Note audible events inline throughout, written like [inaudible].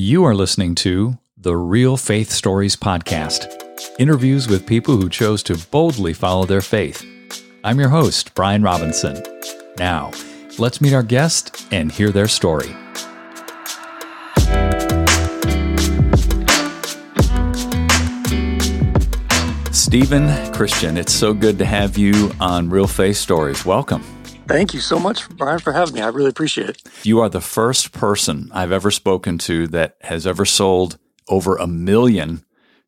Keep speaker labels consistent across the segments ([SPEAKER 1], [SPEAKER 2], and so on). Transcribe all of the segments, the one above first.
[SPEAKER 1] You are listening to the Real Faith Stories Podcast interviews with people who chose to boldly follow their faith. I'm your host, Brian Robinson. Now, let's meet our guest and hear their story. Stephen Christian, it's so good to have you on Real Faith Stories. Welcome.
[SPEAKER 2] Thank you so much, Brian, for having me. I really appreciate it.
[SPEAKER 1] You are the first person I've ever spoken to that has ever sold over a million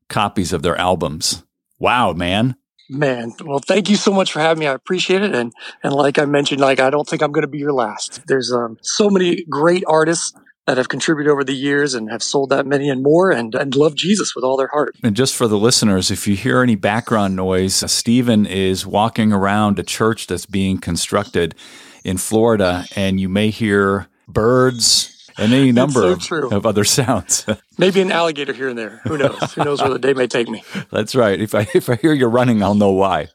[SPEAKER 1] copies of their albums. Wow, man.
[SPEAKER 2] Man, well, thank you so much for having me. I appreciate it. And and like I mentioned, like I don't think I'm going to be your last. There's um, so many great artists that have contributed over the years and have sold that many and more and, and love Jesus with all their heart.
[SPEAKER 1] And just for the listeners, if you hear any background noise, Stephen is walking around a church that's being constructed in Florida, and you may hear birds and any number
[SPEAKER 2] so
[SPEAKER 1] of, of, other sounds. [laughs]
[SPEAKER 2] Maybe an alligator here and there. Who knows? Who knows where the day may take me?
[SPEAKER 1] That's right. If I if I hear you running, I'll know why.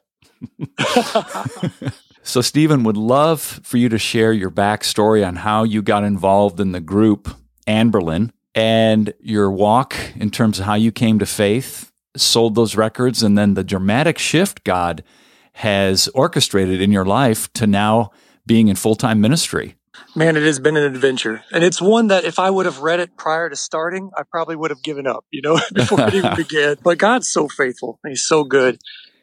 [SPEAKER 1] [laughs] So, Stephen, would love for you to share your backstory on how you got involved in the group Anberlin and your walk in terms of how you came to faith, sold those records, and then the dramatic shift God has orchestrated in your life to now being in full time ministry.
[SPEAKER 2] Man, it has been an adventure. And it's one that if I would have read it prior to starting, I probably would have given up, you know, [laughs] before it even [laughs] began. But God's so faithful. He's so good.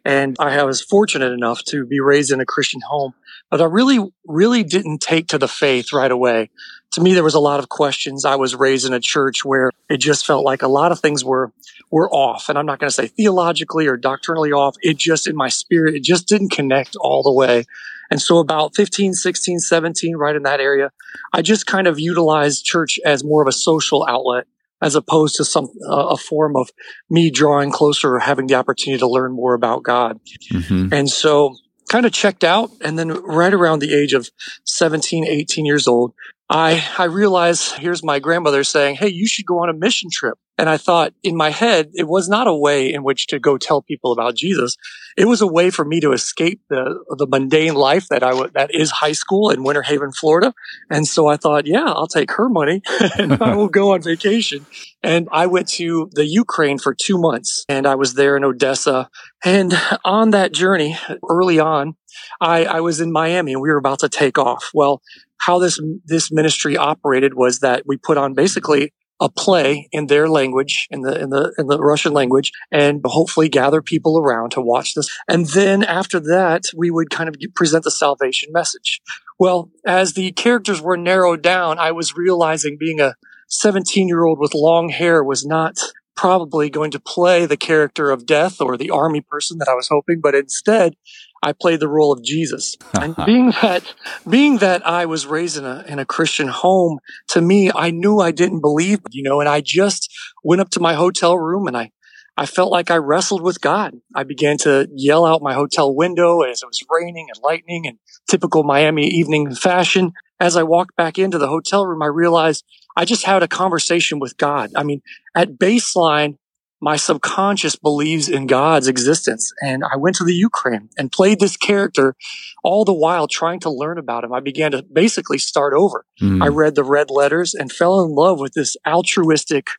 [SPEAKER 2] And I was fortunate enough to be raised in a Christian home, but I really, really didn't take to the faith right away. To me, there was a lot of questions. I was raised in a church where it just felt like a lot of things were, were off. And I'm not going to say theologically or doctrinally off. It just in my spirit, it just didn't connect all the way. And so about 15, 16, 17, right in that area, I just kind of utilized church as more of a social outlet as opposed to some uh, a form of me drawing closer or having the opportunity to learn more about God. Mm-hmm. And so kind of checked out and then right around the age of 17 18 years old I, I realized here's my grandmother saying, Hey, you should go on a mission trip. And I thought in my head, it was not a way in which to go tell people about Jesus. It was a way for me to escape the, the mundane life that I w- that is high school in Winter Haven, Florida. And so I thought, yeah, I'll take her money [laughs] and I will go on vacation. And I went to the Ukraine for two months and I was there in Odessa. And on that journey early on, I, I was in Miami and we were about to take off. Well, how this this ministry operated was that we put on basically a play in their language, in the in the in the Russian language, and hopefully gather people around to watch this. And then after that, we would kind of present the salvation message. Well, as the characters were narrowed down, I was realizing being a 17 year old with long hair was not probably going to play the character of death or the army person that I was hoping, but instead I played the role of Jesus. [laughs] and being that, being that I was raised in a, in a Christian home, to me, I knew I didn't believe, you know, and I just went up to my hotel room and I, I felt like I wrestled with God. I began to yell out my hotel window as it was raining and lightning and typical Miami evening fashion. As I walked back into the hotel room, I realized I just had a conversation with God. I mean, at baseline, my subconscious believes in God's existence. And I went to the Ukraine and played this character all the while trying to learn about him. I began to basically start over. Mm. I read the red letters and fell in love with this altruistic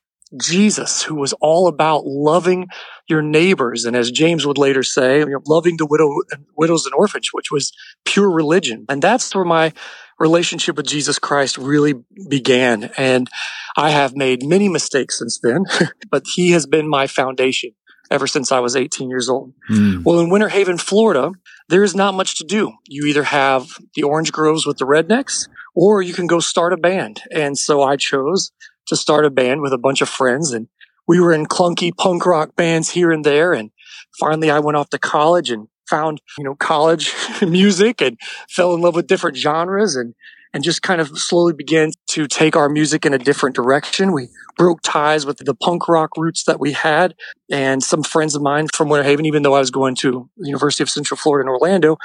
[SPEAKER 2] Jesus who was all about loving your neighbors. And as James would later say, you know, loving the widow, widows and orphans, which was pure religion. And that's where my relationship with Jesus Christ really began. And I have made many mistakes since then, [laughs] but he has been my foundation ever since I was 18 years old. Mm. Well, in Winter Haven, Florida, there is not much to do. You either have the orange groves with the rednecks or you can go start a band. And so I chose to start a band with a bunch of friends and we were in clunky punk rock bands here and there. And finally I went off to college and found, you know, college [laughs] music and fell in love with different genres and, and just kind of slowly began to take our music in a different direction. We broke ties with the punk rock roots that we had and some friends of mine from Winter Haven, even though I was going to the University of Central Florida in Orlando,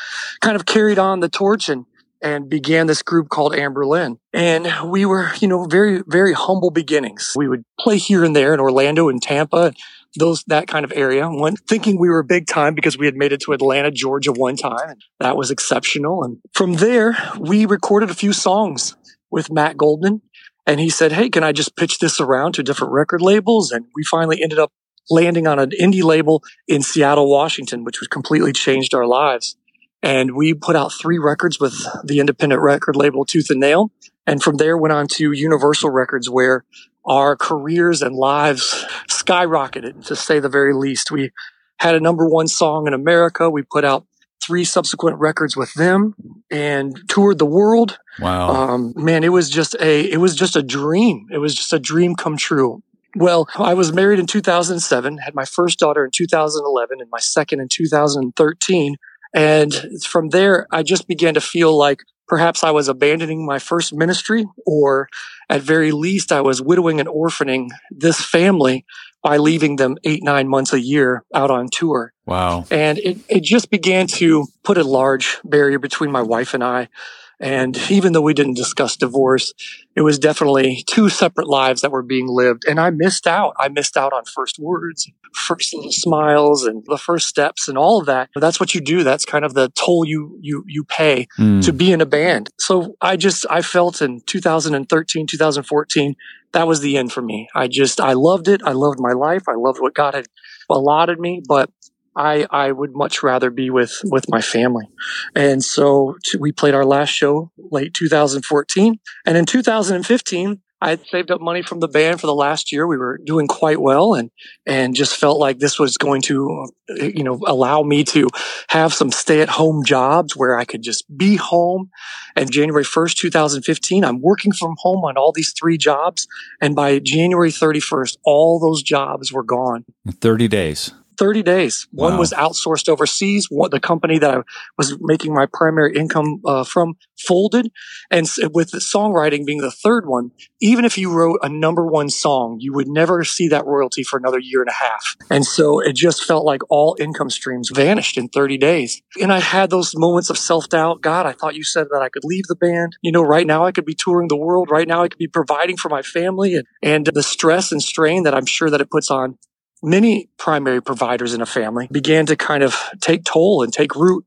[SPEAKER 2] kind of carried on the torch and and began this group called Anberlin. And we were, you know, very, very humble beginnings. We would play here and there in Orlando and Tampa, those, that kind of area. One thinking we were big time because we had made it to Atlanta, Georgia one time. And that was exceptional. And from there, we recorded a few songs with Matt Goldman And he said, Hey, can I just pitch this around to different record labels? And we finally ended up landing on an indie label in Seattle, Washington, which completely changed our lives. And we put out three records with the independent record label Tooth and Nail. And from there went on to Universal Records, where our careers and lives skyrocketed, to say the very least. We had a number one song in America. We put out three subsequent records with them and toured the world.
[SPEAKER 1] Wow.
[SPEAKER 2] Um, man, it was just a, it was just a dream. It was just a dream come true. Well, I was married in 2007, had my first daughter in 2011 and my second in 2013. And from there, I just began to feel like perhaps I was abandoning my first ministry, or at very least, I was widowing and orphaning this family by leaving them eight, nine months a year out on tour.
[SPEAKER 1] Wow.
[SPEAKER 2] And it, it just began to put a large barrier between my wife and I. And even though we didn't discuss divorce, it was definitely two separate lives that were being lived. And I missed out. I missed out on first words, first little smiles and the first steps and all of that. That's what you do. That's kind of the toll you, you, you pay
[SPEAKER 1] Mm.
[SPEAKER 2] to be in a band. So I just, I felt in 2013, 2014, that was the end for me. I just, I loved it. I loved my life. I loved what God had allotted me, but I, I would much rather be with, with my family. And so we played our last show late 2014. And in 2015, I had saved up money from the band for the last year. We were doing quite well and, and just felt like this was going to, uh, you know, allow me to have some stay at home jobs where I could just be home. And January 1st, 2015, I'm working from home on all these three jobs. And by January 31st, all those jobs were gone.
[SPEAKER 1] 30 days.
[SPEAKER 2] 30 days. One was outsourced overseas. One, the company that I was making my primary income uh, from folded. And with the songwriting being the third one, even if you wrote a number one song, you would never see that royalty for another year and a half. And so it just felt like all income streams vanished in 30 days. And I had those moments of self doubt. God, I thought you said that I could leave the band. You know, right now I could be touring the world. Right now I could be providing for my family and, and the stress and strain that I'm sure that it puts on many primary providers in a family began to kind of take toll and take root.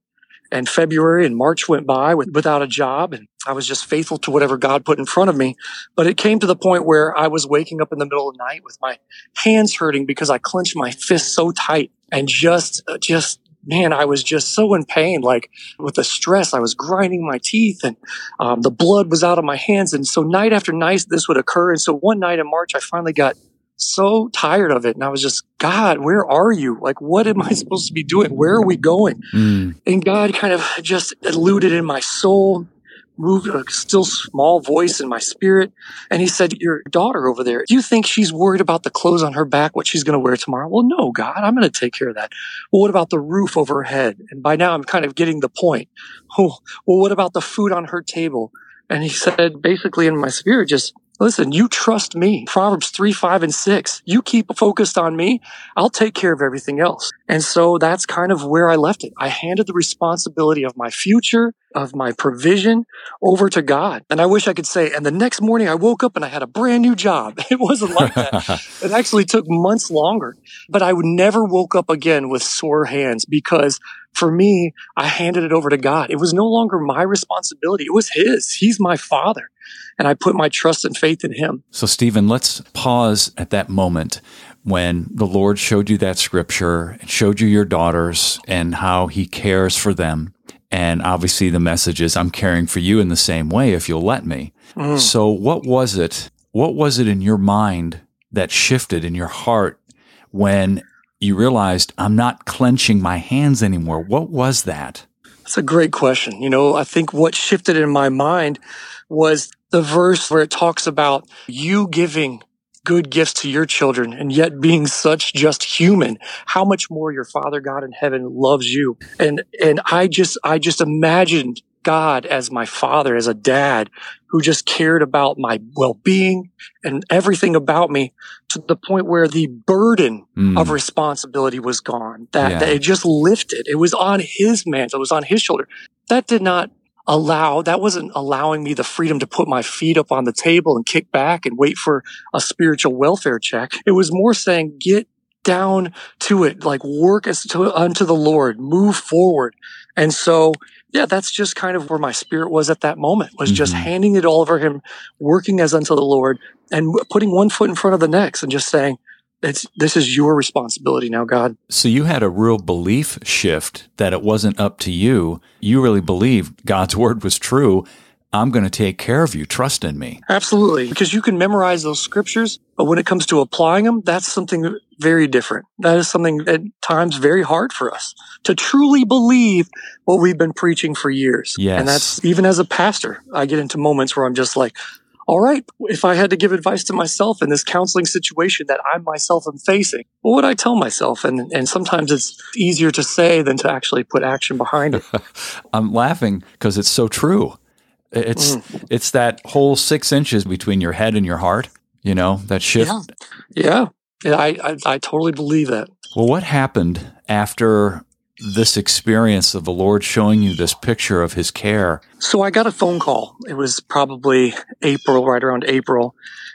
[SPEAKER 2] And February and March went by with, without a job. And I was just faithful to whatever God put in front of me. But it came to the point where I was waking up in the middle of the night with my hands hurting because I clenched my fist so tight and just, uh, just, man, I was just so in pain. Like with the stress, I was grinding my teeth and um, the blood was out of my hands. And so night after night, this would occur. And so one night in March, I finally got so tired of it. And I was just, God, where are you? Like, what am I [laughs] supposed to be doing? Where are we going?
[SPEAKER 1] Mm.
[SPEAKER 2] And God kind of just eluded in my soul, moved a still small voice in my spirit. And he said, Your daughter over there, do you think she's worried about the clothes on her back, what she's going to wear tomorrow? Well, no, God, I'm going to take care of that. Well, what about the roof over her head? And by now I'm kind of getting the point. [laughs] Oh, well, what about the food on her table? And he said, basically in my spirit, just listen, you trust me. Proverbs 3, 5, and 6. You keep focused on me. I'll take care of everything else. And so that's kind of where I left it. I handed the responsibility of my future, of my provision over to God. And I wish I could say, and the next morning I woke up and I had a brand new job. [laughs] It wasn't like that. [laughs] It actually took months longer, but I would never woke up again with sore hands because for me, I handed it over to God. It was no longer my responsibility. It was his. He's my father. And I put my trust and faith in him.
[SPEAKER 1] So, Stephen, let's pause at that moment when the Lord showed you that scripture and showed you your daughters and how he cares for them. And obviously, the message is, I'm caring for you in the same way if you'll let me.
[SPEAKER 2] Mm.
[SPEAKER 1] So, what was it? What was it in your mind that shifted in your heart when you realized I'm not clenching my hands anymore? What was that?
[SPEAKER 2] That's a great question. You know, I think what shifted in my mind was the verse where it talks about you giving good gifts to your children and yet being such just human how much more your father god in heaven loves you and and i just i just imagined god as my father as a dad who just cared about my well-being and everything about me to the point where the burden
[SPEAKER 1] Mm.
[SPEAKER 2] of responsibility was gone. That,
[SPEAKER 1] Yeah.
[SPEAKER 2] that it just lifted. It was on his mantle. It was on his shoulder. That did not allow, that wasn't allowing me the freedom to put my feet up on the table and kick back and wait for a spiritual welfare check. It was more saying, get down to it, like work as to, unto the Lord, move forward. And so, yeah, that's just kind of where my spirit was at that moment, was mm-hmm. just handing it all over him, working as unto the Lord and putting one foot in front of the next and just saying, it's, this is your responsibility now, God.
[SPEAKER 1] So you had a real belief shift that it wasn't up to you. You really believed God's [laughs] word was true. I'm going to take care of you. Trust in me.
[SPEAKER 2] Absolutely. Because you can memorize those scriptures, but when it comes to applying them, that's something very different. That is something at times very hard for us to truly believe what we've been preaching for years.
[SPEAKER 1] Yes.
[SPEAKER 2] And that's even as a pastor, I get into moments where I'm just like, all right, if I had to give advice to myself in this counseling situation that I myself am facing, what would I tell myself? And, and sometimes it's easier to say than to actually put action behind it. [laughs]
[SPEAKER 1] I'm laughing because it's so true. It's mm. it's that whole six inches between your head and your heart. You know that shift.
[SPEAKER 2] Yeah, yeah. I, I I totally believe that.
[SPEAKER 1] Well, what happened after this experience of the Lord showing you this picture of His care?
[SPEAKER 2] So I got a phone call. It was probably April, right around April,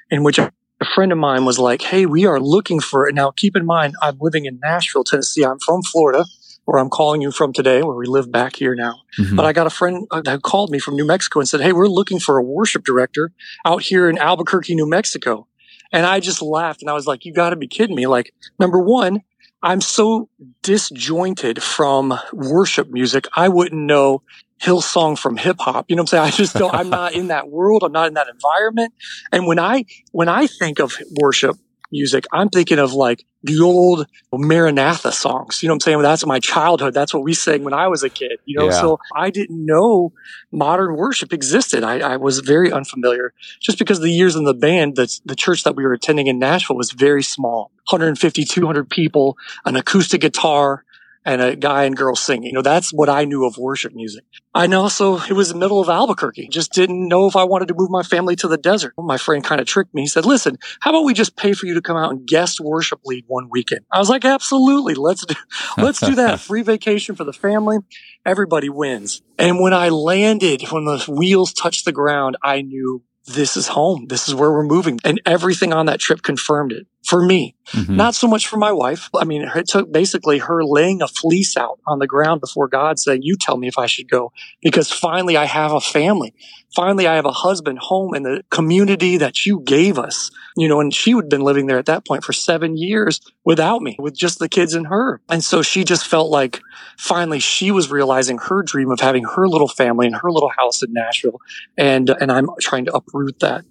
[SPEAKER 2] in which a friend of mine was like, "Hey, we are looking for." It. Now, keep in mind, I'm living in Nashville, Tennessee. I'm from Florida where I'm calling you from today, where we live back here now. Mm-hmm. But I got a friend uh, that called me from New Mexico and said, Hey, we're looking for a worship director out here in Albuquerque, New Mexico. And I just laughed and I was like, you got to be kidding me. Like, number one, I'm so disjointed from worship music. I wouldn't know Hillsong from hip hop. You know what I'm saying? I just don't, I'm not in that world. I'm not in that environment. And when I, when I think of worship, music, I'm thinking of like the old Maranatha songs. You know what I'm saying? That's my childhood. That's what we sang when I was a kid. You know, yeah. so I didn't know modern worship existed. I, I, was very unfamiliar just because the years in the band, the, the church that we were attending in Nashville was very small. 150, 200 people, an acoustic guitar, and a guy and girl singing. You know, that's what I knew of worship music. I know so it was the middle of Albuquerque. Just didn't know if I wanted to move my family to the desert. My friend kind of tricked me. He said, listen, how about we just pay for you to come out and guest worship lead one weekend? I was like, absolutely. Let's do, [laughs] let's do that. Free vacation for the family. Everybody wins. And when I landed, when the wheels touched the ground, I knew this is home. This is where we're moving. And everything on that trip confirmed it for me. Mm-hmm. Not so much for my wife. I mean, it took basically her laying a fleece out on the ground before God saying, you tell me if I should go because finally I have a family. Finally, I have a husband home in the community that you gave us, you know, and she had been living there at that point for seven years without me, with just the kids and her. And so she just felt like finally she was realizing her dream of having her little family and her little house in Nashville. And, and I'm trying to uproot that.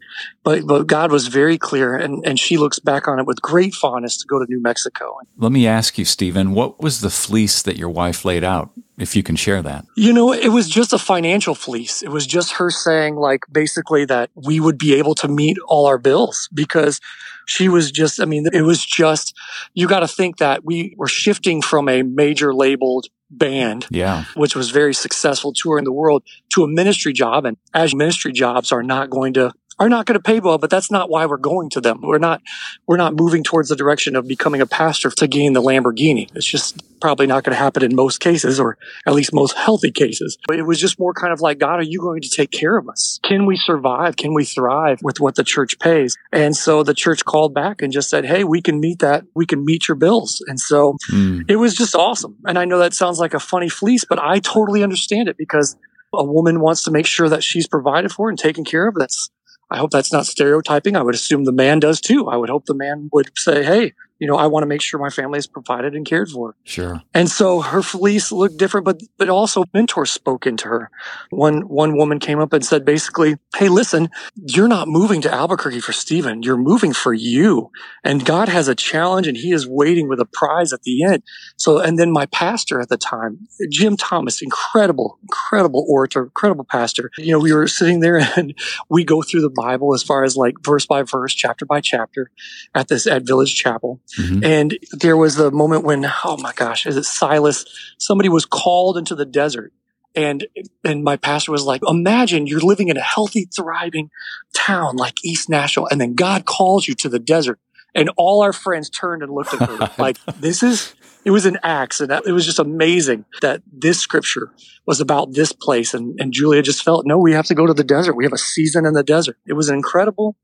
[SPEAKER 2] But, but God was very clear and, and she looks back on it with great fondness to go to New Mexico.
[SPEAKER 1] Let me ask you, Stephen, what was the fleece that your wife laid out? If you can share that.
[SPEAKER 2] You know, it was just a financial fleece. It was just her saying, like, basically that we would be able to meet all our bills because she was just, I mean, it was just, you got to think that we were shifting from a major labeled band,
[SPEAKER 1] yeah,
[SPEAKER 2] which was very successful touring the world to a ministry job. And as ministry jobs are not going to are not going to pay well, but that's not why we're going to them. We're not, we're not moving towards the direction of becoming a pastor to gain the Lamborghini. It's just probably not going to happen in most cases, or at least most healthy cases. But it was just more kind of like, God, are you going to take care of us? Can we survive? Can we thrive with what the church pays? And so the church called back and just said, Hey, we can meet that. We can meet your bills. And so mm. it was just awesome. And I know that sounds like a funny fleece, but I totally understand it because a woman wants to make sure that she's provided for and taken care of. That's I hope that's not stereotyping. I would assume the man does too. I would hope the man would say, Hey, you know, I want to make sure my family is provided and cared for.
[SPEAKER 1] Sure.
[SPEAKER 2] And so her fleece looked different, but, but also mentors spoke into her. One, one woman came up and said basically, Hey, listen, you're not moving to Albuquerque for Stephen. You're moving for you. And God has a challenge and he is waiting with a prize at the end. So, and then my pastor at the time, Jim Thomas, incredible, incredible orator, incredible pastor. You know, we were sitting there [laughs] and we go through the Bible as far as like verse by verse, chapter by chapter at this, at Village Chapel. Mm-hmm. And there was the moment when, oh my gosh, is it Silas? Somebody was called into the desert. And, and my pastor was like, imagine you're living in a healthy, thriving town like East Nashville. And then God calls you to the desert. And all our friends turned and looked at her [laughs] like, this is, it was an acts. And it was just amazing that this scripture was about this place. And, and Julia just felt, no, we have to go to the desert. We have a season in the desert. It was an incredible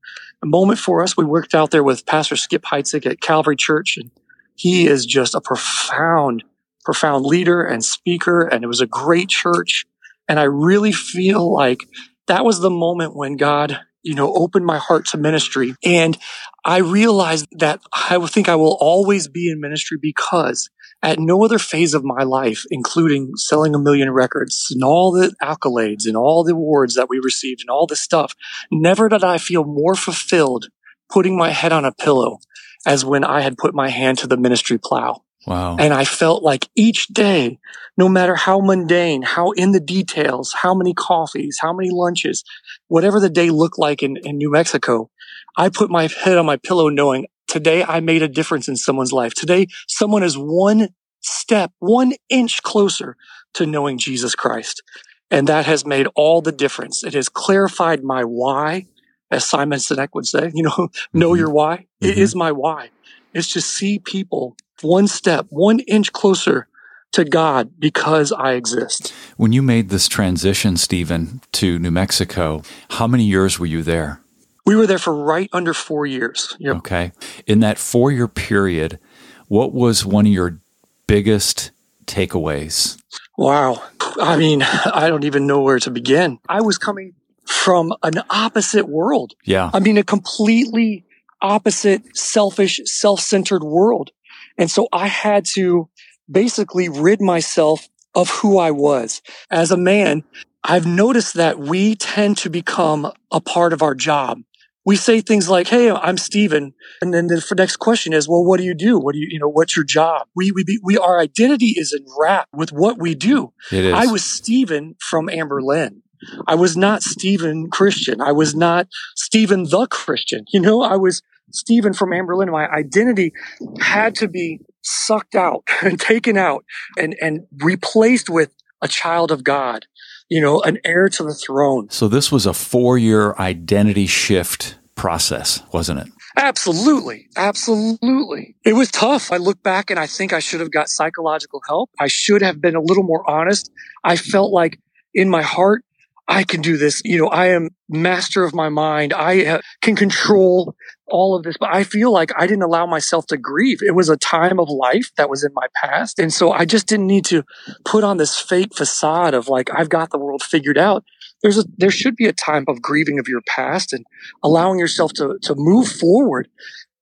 [SPEAKER 2] moment for us. We worked out there with Pastor Skip Heitzig at Calvary Church and He is just a profound, profound leader and speaker. And it was a great church. And I really feel like that was the moment when God, you know, opened my heart to ministry. And I realized that I think I will always be in ministry because at no other phase of my life, including selling a million records and all the accolades and all the awards that we received and all this stuff, never did I feel more fulfilled putting my head on a pillow as when I had put my hand to the ministry plow.
[SPEAKER 1] Wow.
[SPEAKER 2] And I felt like each day, no matter how mundane, how in the details, how many coffees, how many lunches, whatever the day looked like in, in New Mexico, I put my head on my pillow knowing today I made a difference in someone's life. Today, someone is one step, one inch closer to knowing Jesus Christ. And that has made all the difference. It has clarified my why, as Simon Sinek would say, you know, [laughs] mm-hmm. know your why. Mm-hmm. It is my why. It's to see people one step, one inch closer to God because I exist.
[SPEAKER 1] When you made this transition, Stephen, to New Mexico, how many years were you there?
[SPEAKER 2] We were there for right under four years.
[SPEAKER 1] Yep. Okay. In that four year period, what was one of your biggest takeaways?
[SPEAKER 2] Wow. I mean, [laughs] I don't even know where to begin. I was coming from an opposite world.
[SPEAKER 1] Yeah.
[SPEAKER 2] I mean, a completely opposite, selfish, self centered world. And so I had to basically rid myself of who I was. As a man, I've noticed that we tend to become a part of our job we say things like, Hey, I'm Stephen. And then the next question is, well, what do you do? What do you, you know, what's your job? We, we, we, our identity is enwrapped with what we do.
[SPEAKER 1] It is.
[SPEAKER 2] I was Stephen from Anberlin. I was not Stephen Christian. I was not Stephen the Christian. You know, I was Stephen from Anberlin, My identity had to be sucked out [laughs] and taken out and, and replaced with a child of God you know, an heir to the throne.
[SPEAKER 1] So this was a four year identity shift process, wasn't it?
[SPEAKER 2] Absolutely. Absolutely. It was tough. I look back and I think I should have got psychological help. I should have been a little more honest. I felt like in my heart, I can do this. You know, I am master of my mind. I uh, can control all of this, but I feel like I didn't allow myself to grieve. It was a time of life that was in my past. And so I just didn't need to put on this fake facade of like, I've got the world figured out. There's a, there should be a time of grieving of your past and allowing yourself to, to move forward.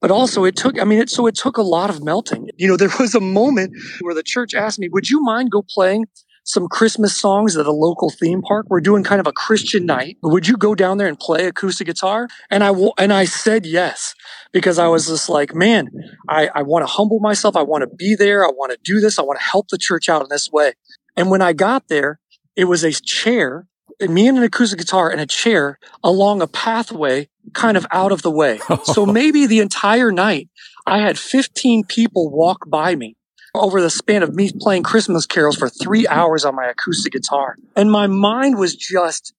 [SPEAKER 2] But also it took, I mean, it, so it took a lot of melting. You know, there was a moment where the church asked me, would you mind go playing some Christmas songs at a local theme park. We're doing kind of a Christian night. Would you go down there and play acoustic guitar? And I and I said yes because I was just like, man, I, I want to humble myself. I want to be there. I want to do this. I want to help the church out in this way. And when I got there, it was a chair, me and an acoustic guitar and a chair along a pathway kind of out of the way. [laughs] so maybe the entire night I had 15 people walk by me over the span of me playing Christmas carols for three hours on my acoustic guitar. And my mind was just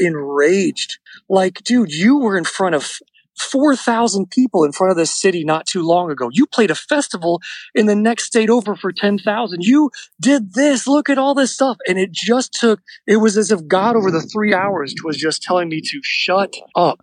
[SPEAKER 2] enraged. Like, dude, you were in front of 4,000 people in front of this city not too long ago. You played a festival in the next state over for 10,000. You did this. Look at all this stuff. And it just took, it was as if God over the three hours was just telling me to shut up.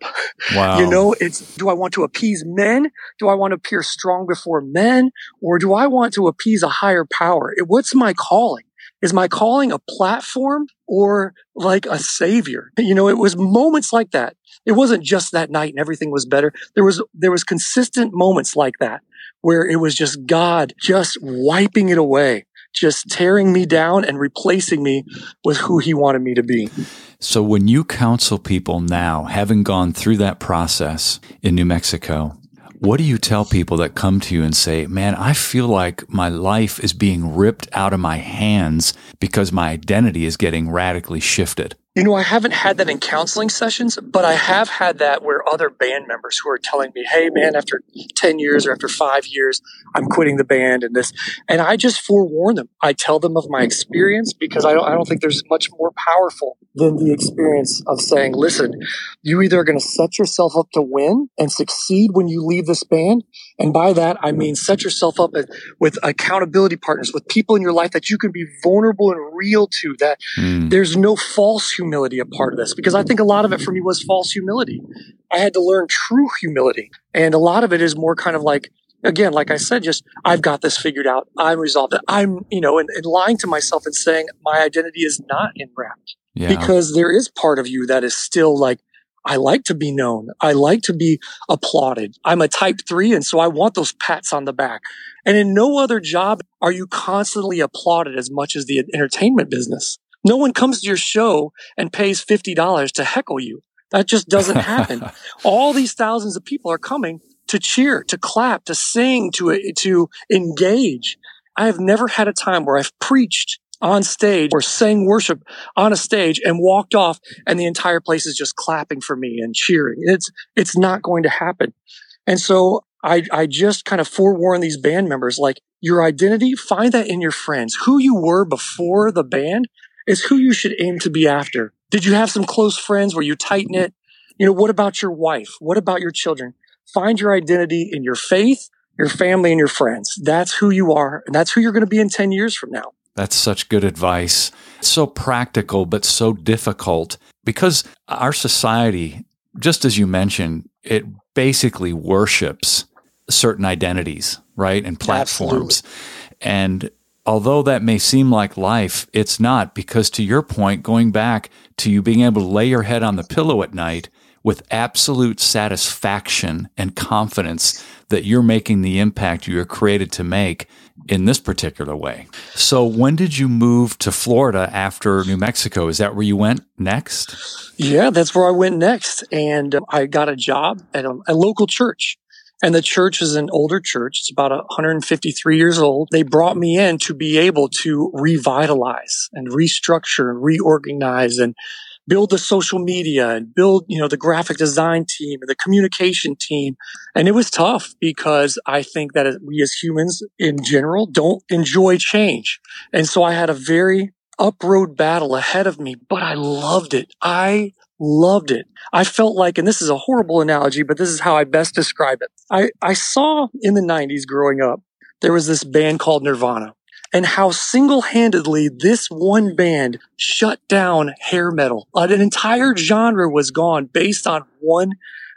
[SPEAKER 1] Wow.
[SPEAKER 2] You know, it's, do I want to appease men? Do I want to appear strong before men? Or do I want to appease a higher power? It, what's my calling? Is my calling a platform or like a savior? You know, it was moments like that it wasn't just that night and everything was better. There was, there was consistent moments like that where it was just God just wiping it away, just tearing me down and replacing me with who he wanted me to be.
[SPEAKER 1] So when you counsel people now, having gone through that process in New Mexico, what do you tell people that come to you and say, man, I feel like my life is being ripped out of my hands because my identity is getting radically shifted?
[SPEAKER 2] You know, I haven't had that in counseling sessions, but I have had that where other band members who are telling me, hey, man, after 10 years or after five years, I'm quitting the band and this. And I just forewarn them. I tell them of my experience because I don't, I don't think there's much more powerful than the experience of saying, listen, you either are going to set yourself up to win and succeed when you leave this band. And by that, I mean, set yourself up with accountability partners, with people in your life that you can be vulnerable and real to, that mm. there's no false humility a part of this because I think a lot of it for me was false humility. I had to learn true humility. And a lot of it is more kind of like again, like I said, just I've got this figured out. I'm resolved. I'm, you know, and, and lying to myself and saying my identity is not in rap
[SPEAKER 1] Yeah.
[SPEAKER 2] because there is part of you that is still like, I like to be known. I like to be applauded. I'm a type three. And so I want those pats on the back. And in no other job are you constantly applauded as much as the entertainment business. No one comes to your show and pays $50 to heckle you. That just doesn't happen. [laughs] All these thousands of people are coming to cheer, to clap, to sing, to, to engage. I have never had a time where I've preached on stage or sang worship on a stage and walked off and the entire place is just clapping for me and cheering. It's, it's not going to happen. And so I, I just kind of forewarn these band members, like your identity, find that in your friends. Who you were before the band is who you should aim to be after. Did you have some close friends? Were you tight knit? You know, what about your wife? What about your children? Find your identity in your faith, your family, and your friends. That's who you are. And that's who you're going to be in 10 years from now.
[SPEAKER 1] That's such good advice. So practical, but so difficult because our society, just as you mentioned, it basically worships certain identities, right? And platforms.
[SPEAKER 2] Absolutely.
[SPEAKER 1] And although that may seem like life, it's not because to your point, going back to you being able to lay your head on the pillow at night with absolute satisfaction and confidence that you're making the impact you were created to make in this particular way. So, when did you move to Florida after New Mexico? Is that where you went next?
[SPEAKER 2] Yeah, that's where I went next. And um, I got a job at a, a local church. And the church is an older church. It's about 153 years old. They brought me in to be able to revitalize and restructure and reorganize and build the social media and build, you know, the graphic design team and the communication team. And it was tough because I think that we as humans in general don't enjoy change. And so I had a very uproad battle ahead of me, but I loved it. I loved it. I felt like, and this is a horrible analogy, but this is how I best describe it. I, I saw in the 90s growing up, there was this band called Nirvana and how single-handedly this one band shut down hair metal. An entire genre was gone based on one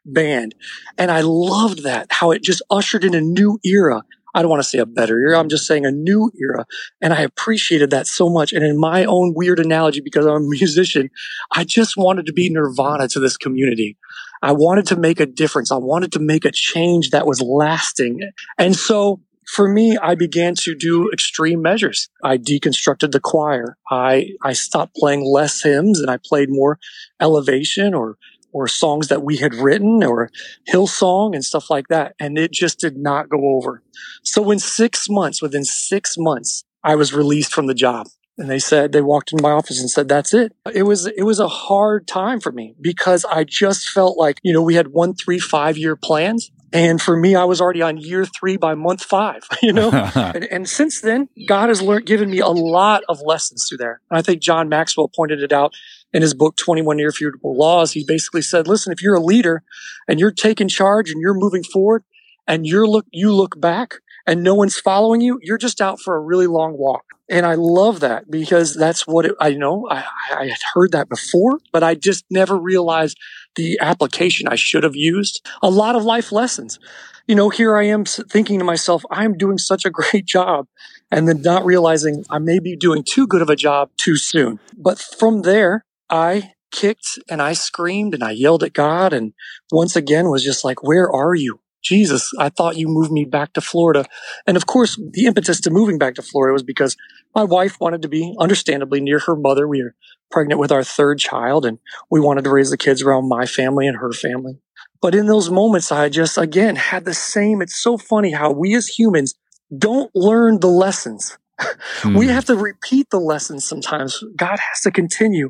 [SPEAKER 2] band. And I loved that, how it just ushered in a new era. I don't want to say a better era. I'm just saying a new era. And I appreciated that so much. And in my own weird analogy, because I'm a musician, I just wanted to be nirvana to this community. I wanted to make a difference. I wanted to make a change that was lasting. And so for me, I began to do extreme measures. I deconstructed the choir. I, I stopped playing less hymns and I played more elevation or, or songs that we had written or Hillsong and stuff like that. And it just did not go over. So in six months, within six months, I was released from the job. And they said, they walked into my office and said, that's it. It was, it was a hard time for me because I just felt like, you know, we had one, three, five year plans. And for me, I was already on year three by month five, [laughs] you know? [laughs] and, and, since then, God has learned, given me a lot of lessons through there. And I think John Maxwell pointed it out in his book, 21 Irrefutable Laws. He basically said, listen, if you're a leader and you're taking charge and you're moving forward and you're look, you look back and no one's following you, you're just out for a really long walk. And I love that because that's what it, I know. I, I had heard that before, but I just never realized the application I should have used. A lot of life lessons. You know, here I am thinking to myself, I'm doing such a great [laughs] job. And then not realizing I may be doing too good of a job too soon. But from there, I kicked and I screamed and I yelled at God. And once again was just like, where are you? Jesus, I thought you moved me back to Florida. And of course, the impetus to moving back to Florida was because my wife wanted to be understandably near her mother. We were pregnant with our third child and we wanted to raise the kids around my family and her family. But in those moments, I just again had the same. It's so funny how we as humans don't learn the lessons. [laughs] Hmm. we have to repeat the lessons sometimes. God has to continue.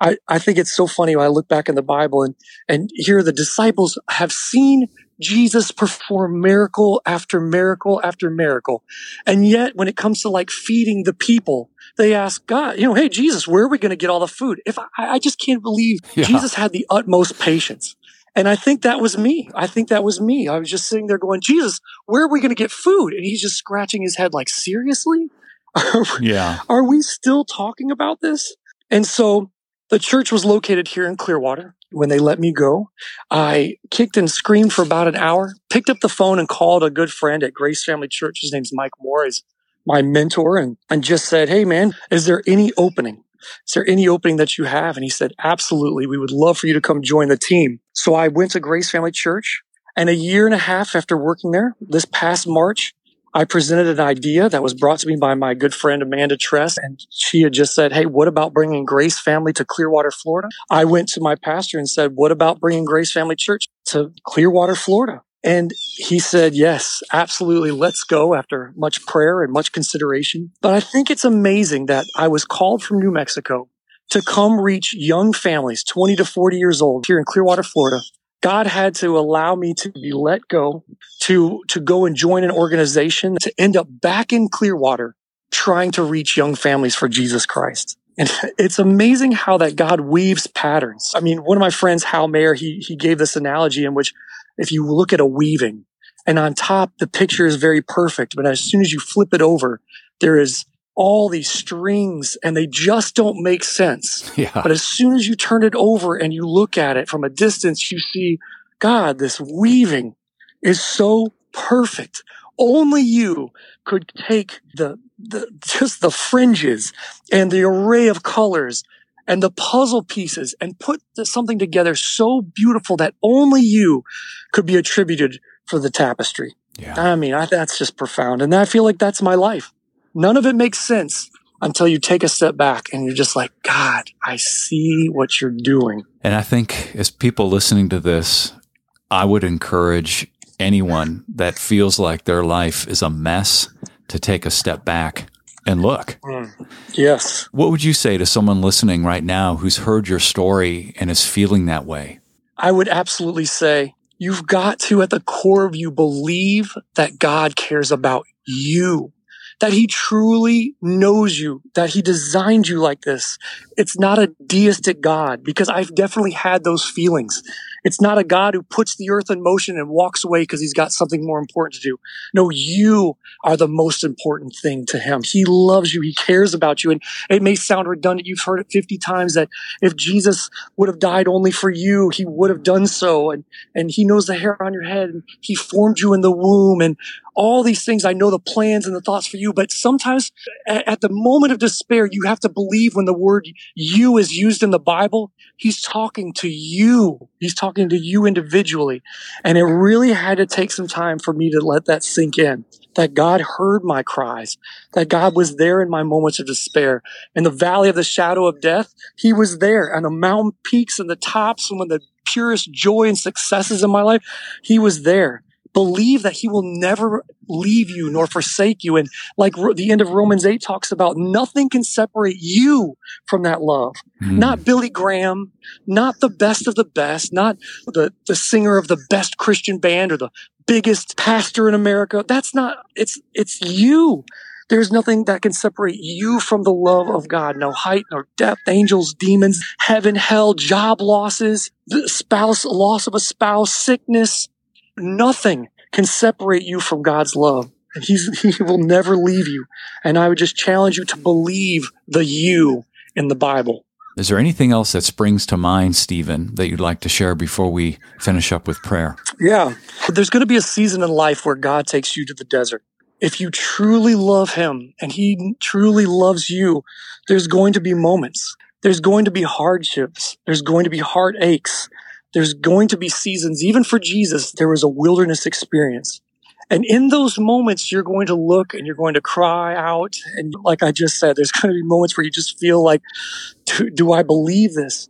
[SPEAKER 2] I, I think it's so funny when I look back in the Bible and, and here the disciples have seen Jesus perform miracle after miracle after miracle. And yet when it comes to like feeding the people, they ask God, you know, hey, Jesus, where are we going to get all the food? If I, I just can't believe [laughs] yeah. Jesus had the utmost patience. And I think that was me. I think that was me. I was just sitting there going, Jesus, where are we going to get food? And he's just scratching his head like, seriously? [laughs]
[SPEAKER 1] yeah.
[SPEAKER 2] Are we still talking about this? And so the church was located here in Clearwater. when they let me go. I kicked and screamed for about an hour, picked up the phone and called a good friend at Grace Family Church. His name's Mike Moore. He's my mentor and, and just said, Hey man, is there any opening? Is there any opening that you have? And he said, absolutely. We would love for you to come join the team. So I went to Grace Family Church and a year and a half after working there, this past March, I presented an idea that was brought to me by my good friend Amanda Tress, and she had just said, Hey, what about bringing Grace Family to Clearwater, Florida? I went to my pastor and said, What about bringing Grace Family Church to Clearwater, Florida? And he said, Yes, absolutely. Let's go after much prayer and much consideration. But I think it's amazing that I was called from New Mexico to come reach young families, 20 to 40 years old here in Clearwater, Florida, God had to allow me to be let go, to, to go and join an organization, to end up back in Clearwater trying to reach young families for Jesus Christ. And [laughs] it's amazing how that God weaves patterns. I mean, one of my friends, Hal Mayer, he, he gave this analogy in which if you look at a weaving and on top, the picture is very perfect, but as soon as you flip it over, there is all these strings and they just don't make sense. [laughs]
[SPEAKER 1] Yeah.
[SPEAKER 2] But as soon as you turn it over and you look at it from a distance, you see, God, this weaving is so perfect. Only you could take the, the, [laughs] just the fringes and the array of colors and the puzzle pieces and put something together so beautiful that only you could be attributed for the tapestry.
[SPEAKER 1] Yeah.
[SPEAKER 2] I mean, I, that's just profound. And I feel like that's my life. None of it makes sense until you take a step back and you're just like, God, I see what you're doing.
[SPEAKER 1] And I think as people listening to this, I would encourage anyone that feels like their life is a mess to take a step back and look.
[SPEAKER 2] Mm. Yes.
[SPEAKER 1] What would you say to someone listening right now who's heard your story and is feeling that way?
[SPEAKER 2] I would absolutely say you've got to, at the core of you, believe that God cares about you that he truly knows you, that he designed you like this. It's not a deistic God because I've definitely had those feelings. It's not a God who puts the earth in motion and walks away because he's got something more important to do. No, you are the most important thing to him. He loves you. He cares about you. And it may sound redundant. You've heard it 50 times that if Jesus would have died only for you, he would have done so. And, and he knows the hair on your head and he formed you in the womb and all these things. I know the plans and the thoughts for you, but sometimes at, the moment of despair, you have to believe when the word you is used in the Bible, he's talking to you. He's talking to you individually. And it really had to take some time for me to let that sink in. That God heard my cries, that God was there in my moments of despair. In the valley of the shadow of death, He was there. On the mountain peaks and the tops, and when the purest joy and successes in my life, He was there believe that he will never leave you nor forsake you. And like the end of Romans 8 talks about, nothing can separate you from that love. Mm. Not Billy Graham, not the best of the best, not the, the singer of the best Christian band or the biggest pastor in America. That's not, it's, it's you. There's nothing that can separate you from the love of God. No height, no depth, angels, demons, heaven, hell, job losses, the spouse, loss of a spouse, sickness, Nothing can separate you from God's love. And he's, he will never leave you. And I would just challenge you to believe the you in the Bible.
[SPEAKER 1] Is there anything else that springs to mind, Stephen, that you'd like to share before we finish up with prayer?
[SPEAKER 2] Yeah. There's going to be a season in life where God takes you to the desert. If you truly love Him and He truly loves you, there's going to be moments. There's going to be hardships. There's going to be heartaches there's going to be seasons, even for Jesus, there was a wilderness experience. And in those moments, you're going to look and you're going to cry out. And like I just said, there's [laughs] going to be moments where you just feel like, do, do I believe this?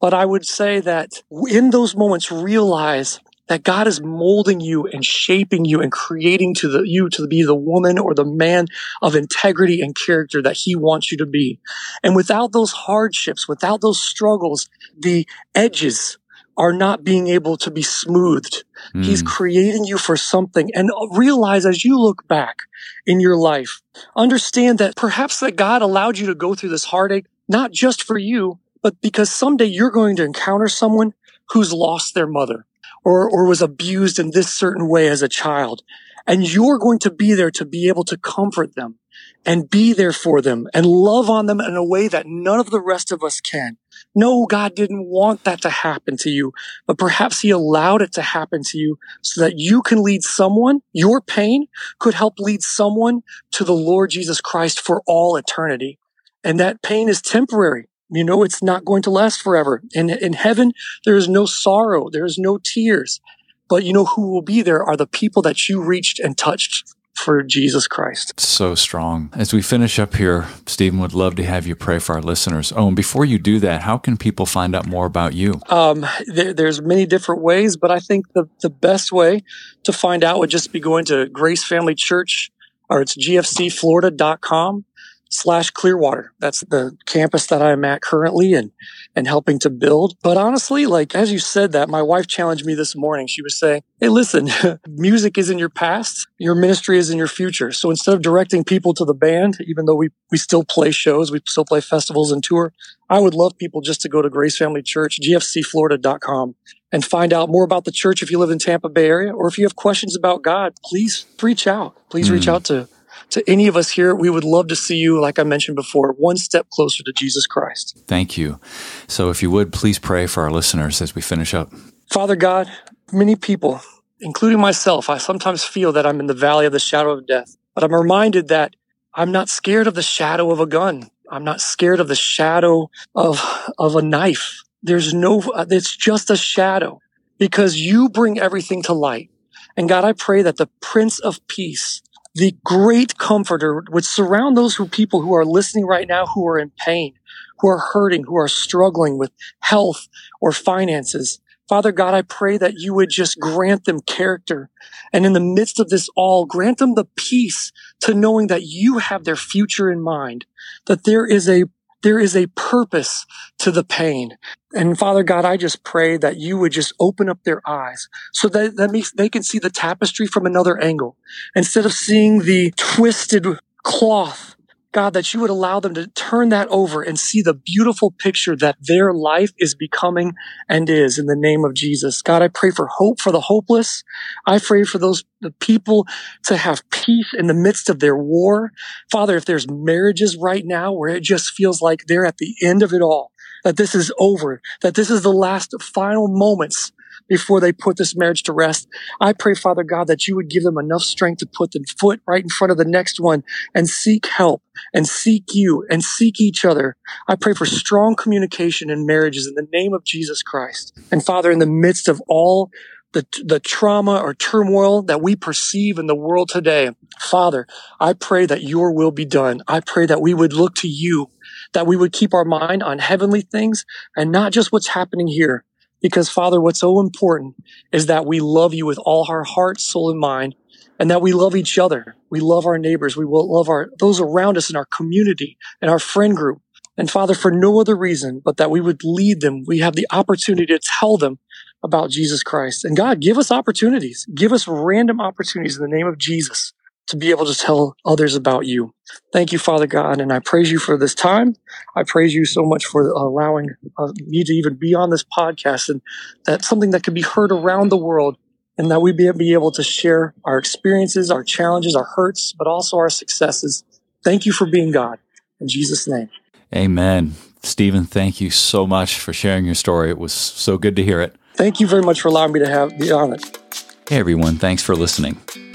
[SPEAKER 2] But I would say that in those moments, realize that God is molding you and shaping you and creating to the, you to be the woman or the man of integrity and character that he wants you to be. And without those hardships, without those struggles, the edges are not being able to be smoothed. Mm. He's creating you for something and realize as you look back in your life, understand that perhaps that God allowed you to go through this heartache, not just for you, but because someday you're going to encounter someone who's lost their mother or, or was abused in this certain way as a child. And you're going to be there to be able to comfort them and be there for them and love on them in a way that none of the rest of us can. No, God didn't want that to happen to you, but perhaps he allowed it to happen to you so that you can lead someone, your pain could help lead someone to the Lord Jesus Christ for all eternity. And that pain is temporary. You know, it's not going to last forever. In, in heaven, there is no sorrow. There is no tears. But you know who will be there are the people that you reached and touched for Jesus Christ.
[SPEAKER 1] So strong. As we finish up here, Stephen would love to have you pray for our listeners. Oh, and before you do that, how can people find out more about you?
[SPEAKER 2] Um, there, there's many different ways, but I think the, the best way to find out would just be going to Grace Family Church or it's gfcflorida.com slash Clearwater. That's the campus that I'm at currently and, and helping to build. But honestly, like, as you said that, my wife challenged me this morning. She was saying, Hey, listen, [laughs] music is in your past. Your ministry is in your future. So instead of directing people to the band, even though we, we still play shows, we still play festivals and tour, I would love people just to go to Grace Family Church, gfcflorida.com and find out more about the church if you live in Tampa Bay area or if you have questions about God, please reach out. Please mm. reach out to to any of us here, we would love to see you, like I mentioned before, one step closer to Jesus Christ.
[SPEAKER 1] Thank you. So, if you would, please pray for our listeners as we finish up.
[SPEAKER 2] Father God, many people, including myself, I sometimes feel that I'm in the valley of the shadow of death, but I'm reminded that I'm not scared of the shadow of a gun. I'm not scared of the shadow of, of a knife. There's no, it's just a shadow because you bring everything to light. And God, I pray that the Prince of Peace the great comforter would surround those who people who are listening right now who are in pain, who are hurting, who are struggling with health or finances. Father God, I pray that you would just grant them character. And in the midst of this all, grant them the peace to knowing that you have their future in mind, that there is a there is a purpose to the pain. And Father God, I just pray that you would just open up their eyes so that, that they can see the tapestry from another angle. Instead of seeing the twisted cloth God, that you would allow them to turn that over and see the beautiful picture that their life is becoming and is in the name of Jesus. God, I pray for hope for the hopeless. I pray for those the people to have peace in the midst of their war. Father, if there's marriages right now where it just feels like they're at the end of it all, that this is over, that this is the last final moments before they put this marriage to rest. I pray, Father God, that you would give them enough strength to put the foot right in front of the next one and seek help and seek you and seek each other. I pray for strong communication in marriages in the name of Jesus Christ. And Father, in the midst of all the, the trauma or turmoil that we perceive in the world today, Father, I pray that your will be done. I pray that we would look to you, that we would keep our mind on heavenly things and not just what's happening here. Because Father, what's so important is that we love you with all our heart, soul, and mind, and that we love each other. We love our neighbors. We will love our, those around us in our community and our friend group. And Father, for no other reason but that we would lead them. We have the opportunity to tell them about Jesus Christ. And God, give us opportunities. Give us random opportunities in the name of Jesus to be able to tell others about you. Thank you, Father God, and I praise you for this time. I praise you so much for allowing uh, me to even be on this podcast and that's something that can be heard around the world and that we be, be able to share our experiences, our challenges, our hurts, but also our successes. Thank you for being God. In Jesus' name.
[SPEAKER 1] Amen. Stephen, thank you so much for sharing your story. It was so good to hear it.
[SPEAKER 2] Thank you very much for allowing me to have be on it.
[SPEAKER 1] Hey everyone, thanks for listening.